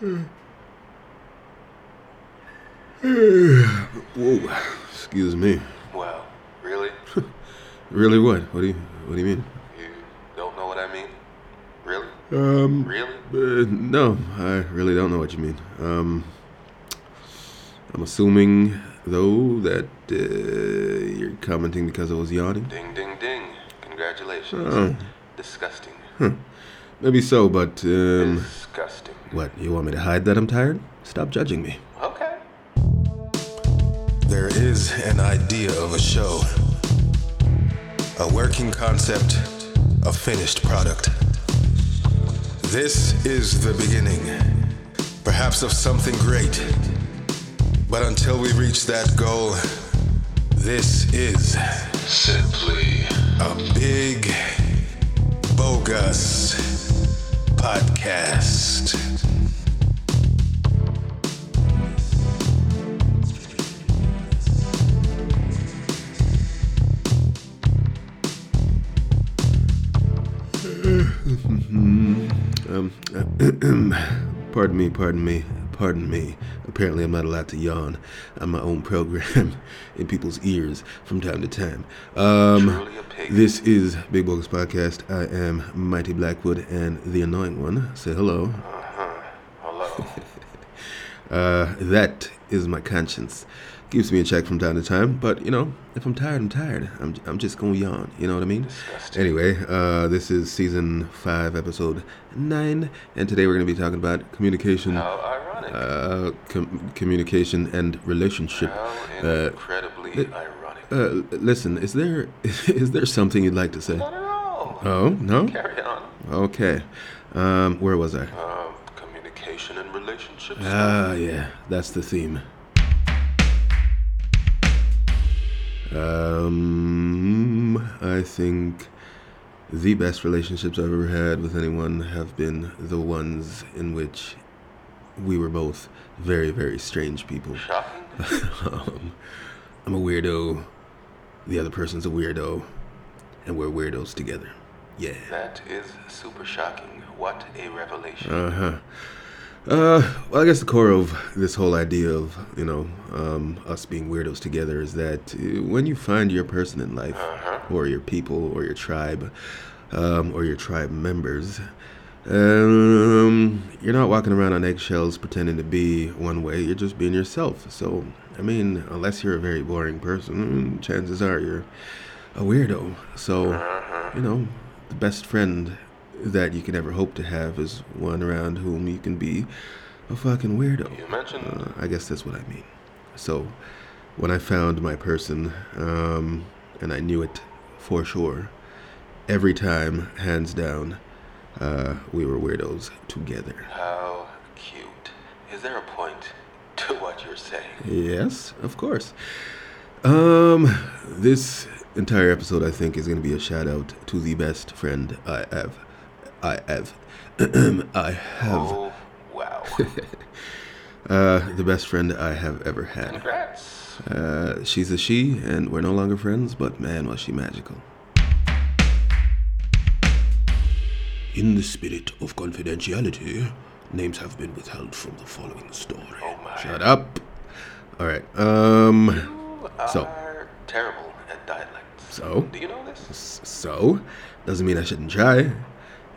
Whoa, excuse me. Well, really? Really, what? What do you What do you mean? You don't know what I mean? Really? Um, Really? uh, no, I really don't know what you mean. Um, I'm assuming though that uh, you're commenting because I was yawning. Ding, ding, ding. Congratulations. Oh. Disgusting. Maybe so, but um, Disgusting. What? You want me to hide that I'm tired? Stop judging me. Okay. There is an idea of a show, a working concept, a finished product. This is the beginning, perhaps of something great. But until we reach that goal, this is simply a big, bogus podcast. Pardon me, pardon me, pardon me. Apparently, I'm not allowed to yawn on my own program in people's ears from time to time. Um, Truly a pig. this is Big Bogus Podcast. I am Mighty Blackwood and the Annoying One. Say hello. Hello. Uh, that is my conscience. Keeps me in check from time to time, but you know, if I'm tired, I'm tired. I'm, I'm just gonna yawn. You know what I mean? Disgusting. Anyway, uh, this is season five, episode nine, and today we're gonna be talking about communication, How ironic. uh, com- communication and relationship. How Uh, incredibly ironic. uh, listen, is there is there something you'd like to say? Not at all. Oh no. Carry on. Okay. Um, where was I? Um, communication and relationships. Ah, yeah, that's the theme. Um, I think the best relationships I've ever had with anyone have been the ones in which we were both very, very strange people. Shocking. um, I'm a weirdo, the other person's a weirdo, and we're weirdos together. Yeah. That is super shocking. What a revelation. Uh huh. Uh, well, I guess the core of this whole idea of you know um, us being weirdos together is that uh, when you find your person in life, or your people, or your tribe, um, or your tribe members, um, you're not walking around on eggshells pretending to be one way. You're just being yourself. So, I mean, unless you're a very boring person, chances are you're a weirdo. So, you know, the best friend that you can ever hope to have is one around whom you can be a fucking weirdo. You mentioned Uh, I guess that's what I mean. So, when I found my person, um, and I knew it for sure, every time, hands down, uh, we were weirdos together. how cute. Is there a point to what you're saying? Yes, of course. Um, this entire episode, I think, is going to be a shout out to the best friend I have. I have. I have. Oh, wow. Uh, the best friend I have ever had. Congrats. Uh, she's a she, and we're no longer friends, but man, was she magical. In the spirit of confidentiality, names have been withheld from the following story. Oh my. Shut up. All right. Um. You So. terrible at dialects. So. Do you know this? So. Doesn't mean I shouldn't try.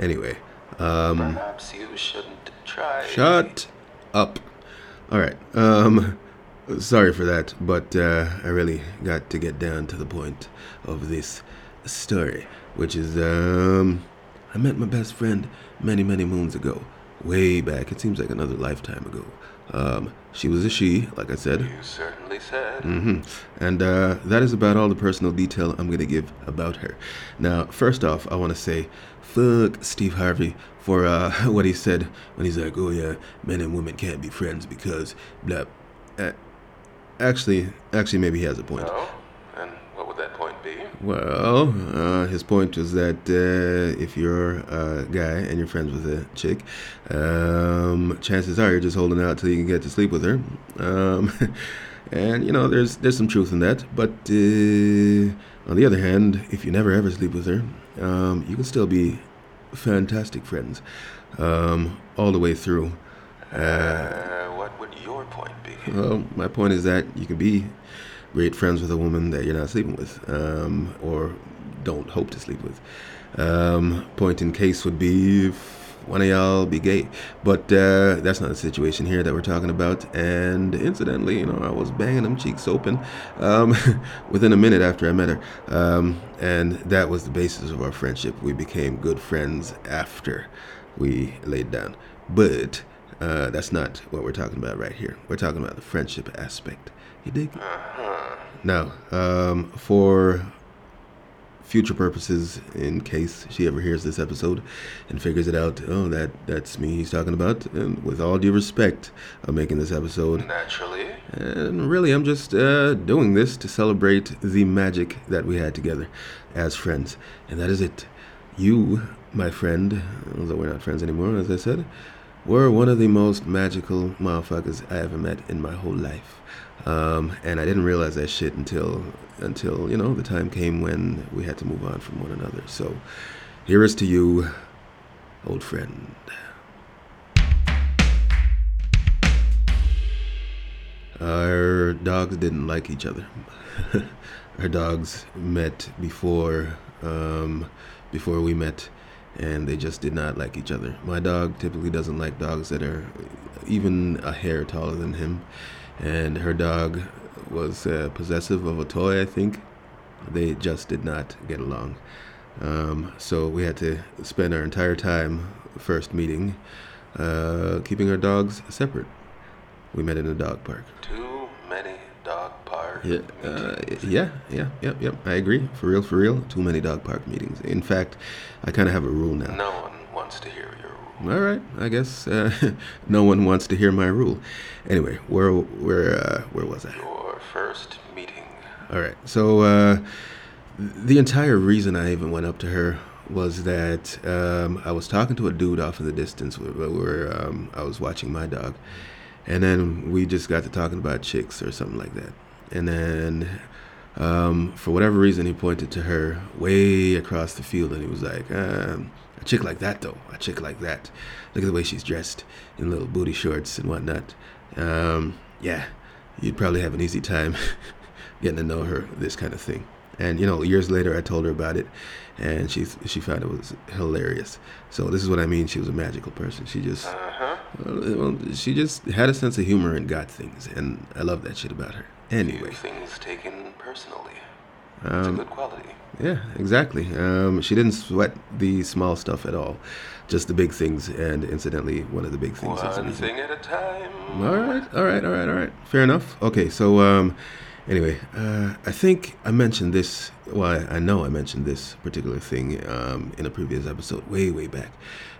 Anyway. Um. Perhaps you shouldn't try. Shut up. All right. Um. Sorry for that, but uh, I really got to get down to the point of this story, which is um. I met my best friend many, many moons ago. Way back. It seems like another lifetime ago. Um, she was a she, like I said. You said. hmm And uh, that is about all the personal detail I'm going to give about her. Now, first off, I want to say, fuck Steve Harvey for uh, what he said when he's like, oh yeah, men and women can't be friends because blah. Uh, actually, actually, maybe he has a point. No? And what would that point be? Well, uh, his point was that uh, if you're a guy and you're friends with a chick, um, chances are you're just holding out till you can get to sleep with her. Um, and you know, there's there's some truth in that. But uh, on the other hand, if you never ever sleep with her, um, you can still be fantastic friends um, all the way through. Uh, what would your point be? Well, my point is that you can be great friends with a woman that you're not sleeping with, um, or don't hope to sleep with. Um, point in case would be if one of y'all be gay, but uh, that's not the situation here that we're talking about. And incidentally, you know, I was banging them cheeks open um, within a minute after I met her, um, and that was the basis of our friendship. We became good friends after we laid down, but. Uh, that's not what we're talking about right here. We're talking about the friendship aspect. You dig? Now, um, for future purposes, in case she ever hears this episode and figures it out, oh, that that's me he's talking about. And with all due respect, I'm making this episode. Naturally. And really, I'm just uh, doing this to celebrate the magic that we had together as friends. And that is it. You, my friend, although we're not friends anymore, as I said, were one of the most magical motherfuckers I ever met in my whole life. Um, and I didn't realize that shit until until you know the time came when we had to move on from one another. So here is to you, old friend. Our dogs didn't like each other. Our dogs met before um, before we met, and they just did not like each other. My dog typically doesn't like dogs that are even a hair taller than him, and her dog was uh, possessive of a toy. I think they just did not get along. Um, so we had to spend our entire time first meeting uh, keeping our dogs separate. We met in a dog park. Park Yeah, uh, yeah, yeah, yep. I agree. For real, for real. Too many dog park meetings. In fact, I kind of have a rule now. No one wants to hear your rule. All right, I guess uh, no one wants to hear my rule. Anyway, where where uh, where was I? Your first meeting. All right, so uh, the entire reason I even went up to her was that um, I was talking to a dude off in the distance where, where um, I was watching my dog, and then we just got to talking about chicks or something like that, and then. Um, for whatever reason, he pointed to her way across the field, and he was like, um, "A chick like that, though. A chick like that. Look at the way she's dressed in little booty shorts and whatnot. Um, yeah, you'd probably have an easy time getting to know her. This kind of thing." And you know, years later, I told her about it, and she she found it was hilarious. So this is what I mean. She was a magical person. She just, Uh-huh. well, she just had a sense of humor and got things, and I love that shit about her. Anyway, things taken personally. It's a um, good quality. yeah, exactly. Um, she didn't sweat the small stuff at all, just the big things. And incidentally, one of the big things One thing at a time. All right, all right, all right, all right. Fair enough. Okay, so um, anyway, uh, I think I mentioned this. Well, I know I mentioned this particular thing um, in a previous episode, way, way back.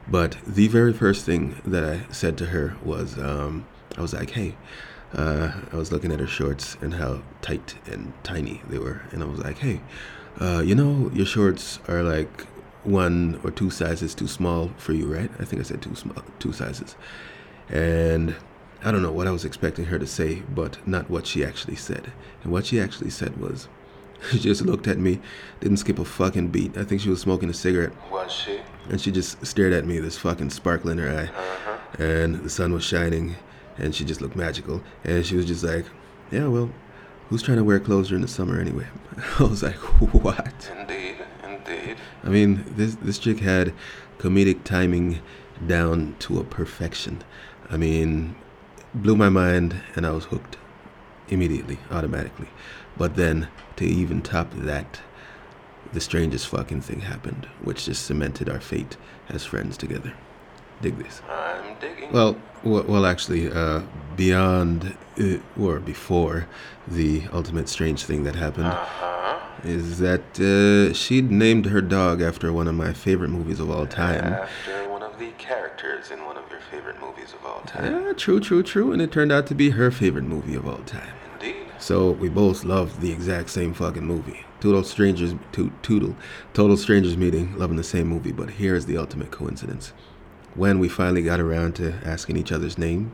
But the very first thing that I said to her was, um, I was like, "Hey," uh, I was looking at her shorts and how tight and tiny they were, and I was like, "Hey, uh, you know, your shorts are like one or two sizes too small for you, right?" I think I said two small, two sizes, and I don't know what I was expecting her to say, but not what she actually said. And what she actually said was, she just looked at me, didn't skip a fucking beat. I think she was smoking a cigarette, Was she? and she just stared at me, this fucking sparkle in her eye. Uh-huh. And the sun was shining, and she just looked magical. And she was just like, yeah, well, who's trying to wear clothes during the summer anyway? I was like, what? Indeed, indeed. I mean, this this chick had comedic timing down to a perfection. I mean, blew my mind, and I was hooked immediately, automatically. But then to even top that, the strangest fucking thing happened, which just cemented our fate as friends together. Dig this. I'm digging. Well, well, well actually, uh, beyond uh, or before the ultimate strange thing that happened Uh-huh. is that uh, she'd named her dog after one of my favorite movies of all time. After one of the characters in one of your favorite movies of all time. Yeah, true, true, true. And it turned out to be her favorite movie of all time. Indeed. So we both loved the exact same fucking movie. Total strangers, to, toodle, total strangers meeting, loving the same movie. But here's the ultimate coincidence: when we finally got around to asking each other's names,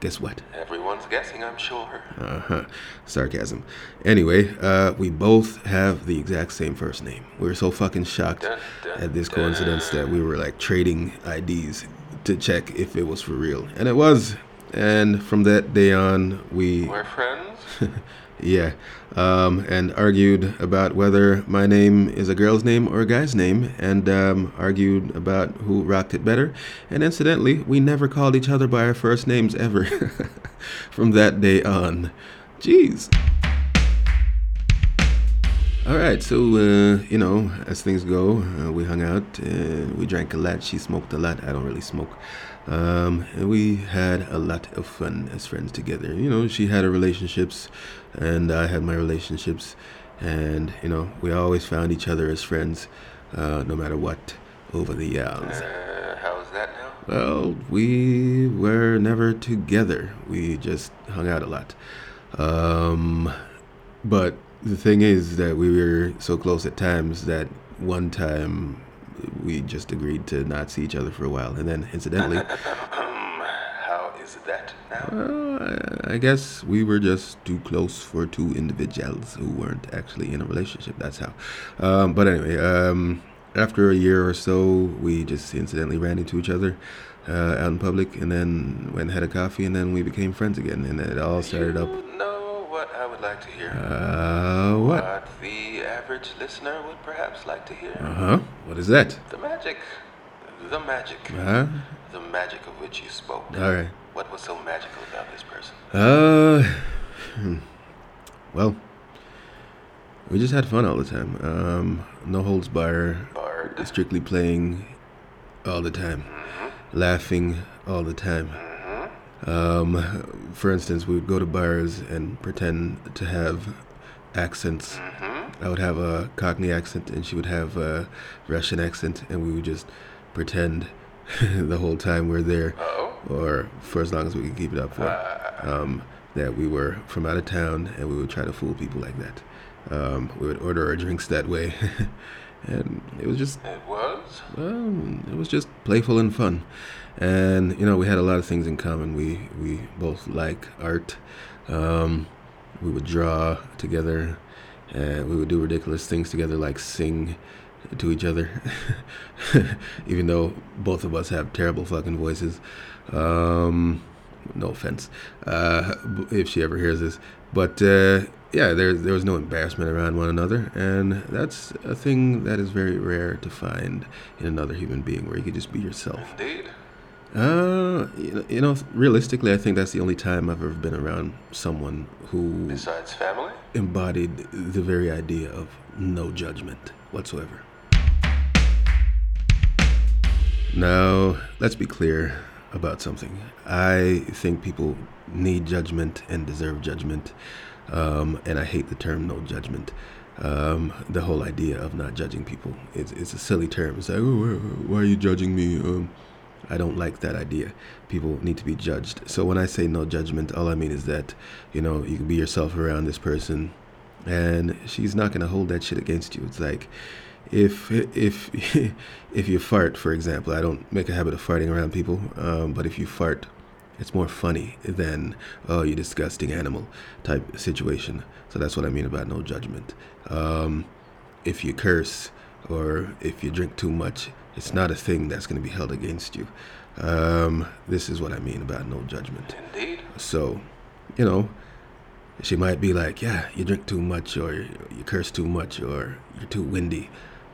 guess what? Everyone's guessing, I'm sure. Uh huh. Sarcasm. Anyway, uh, we both have the exact same first name. We were so fucking shocked Dun, dun, at this coincidence that we were like trading IDs to check if it was for real. And it was. And from that day on, we. We're friends? yeah. Um, and argued about whether my name is a girl's name or a guy's name, and um, argued about who rocked it better. And incidentally, we never called each other by our first names ever from that day on. Jeez. All right, so uh, you know, as things go, uh, we hung out, uh, we drank a lot. She smoked a lot. I don't really smoke, um, and we had a lot of fun as friends together. You know, she had her relationships, and I had my relationships, and you know, we always found each other as friends, uh, no matter what, over the years. Uh, how's that now? Well, we were never together. We just hung out a lot. Um, but the thing is that we were so close at times that one time we just agreed to not see each other for a while. And then, incidentally, How is that now? uh, I guess we were just too close for two individuals who weren't actually in a relationship. That's how. Um, but anyway, um, after a year or so, we just incidentally ran into each other uh, out in public and then went and had a coffee and then we became friends again. And it all started up. You know what I would like to hear? Uh, what? What average listener would perhaps like to hear? Uh huh. What is that? The magic. The magic. Uh Huh? The magic of which you spoke. All right. What was so magical about this person? Uh, hmm. well, we just had fun all the time. Um, no holds bar, Bard. strictly playing all the time, Mhm. laughing all the time. Um, for instance, we would go to bars and pretend to have accents. I would have a Cockney accent, and she would have a Russian accent, and we would just pretend the whole time we're there, Oh? or for as long as we could keep it up for, um, that we were from out of town, and we would try to fool people like that. Um, we would order our drinks that way, and it was just It was? well, it was just playful and fun. And you know, we had a lot of things in common. We we both like art. Um, we would draw together, and we would do ridiculous things together, like sing to each other. Even though both of us have terrible fucking voices. Um, no offense, uh, if she ever hears this, but uh, yeah, there there was no embarrassment around one another, and that's a thing that is very rare to find in another human being, where you could just be yourself. Indeed. Uh, you know, realistically, I think that's the only time I've ever been around someone who Besides family? embodied the very idea of no judgment whatsoever. Now, let's be clear about something. I think people need judgment and deserve judgment, um, and I hate the term no judgment. Um, the whole idea of not judging people it's, it's a silly term. It's like, oh, why- why are you judging me? Um, I don't like that idea. People need to be judged. So when I say no judgment, all I mean is that, you know, you can be yourself around this person and she's not going to hold that shit against you. It's like if if if you fart, for example, I don't make a habit of farting around people, um, but if you fart, it's more funny than oh you disgusting animal type situation. So that's what I mean about no judgment. Um, if you curse or if you drink too much, it's not a thing that's going to be held against you. Um, this is what I mean about no judgment. Indeed. So, you know, she might be like, yeah, you drink too much, or you curse too much, or you're too windy,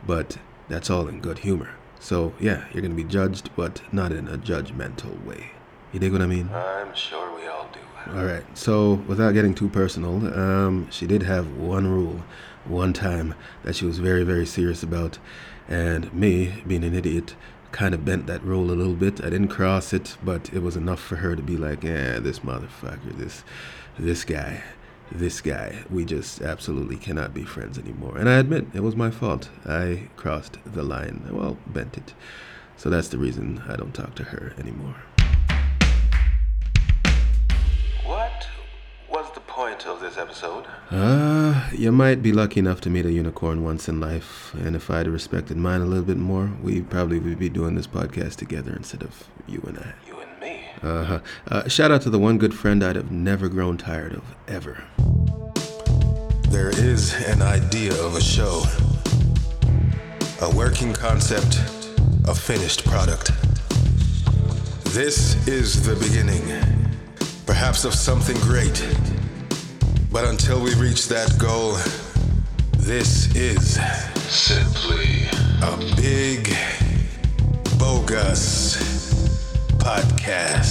but that's all in good humor. So, yeah, you're going to be judged, but not in a judgmental way. You dig what I mean? I'm sure we all do. All right. So, without getting too personal, um, she did have one rule, one time that she was very, very serious about, and me, being an idiot, kind of bent that rule a little bit. I didn't cross it, but it was enough for her to be like, "Yeah, this motherfucker, this, this guy." This guy, we just absolutely cannot be friends anymore. And I admit it was my fault. I crossed the line. Well, bent it. So that's the reason I don't talk to her anymore. The of this episode? Uh, you might be lucky enough to meet a unicorn once in life, and if I'd respected mine a little bit more, we probably would be doing this podcast together instead of you and I. You and me. Uh-huh. Uh Shout out to the one good friend I'd have never grown tired of ever. There is an idea of a show, a working concept, a finished product. This is the beginning, perhaps of something great. But until we reach that goal, this is simply a big, bogus podcast.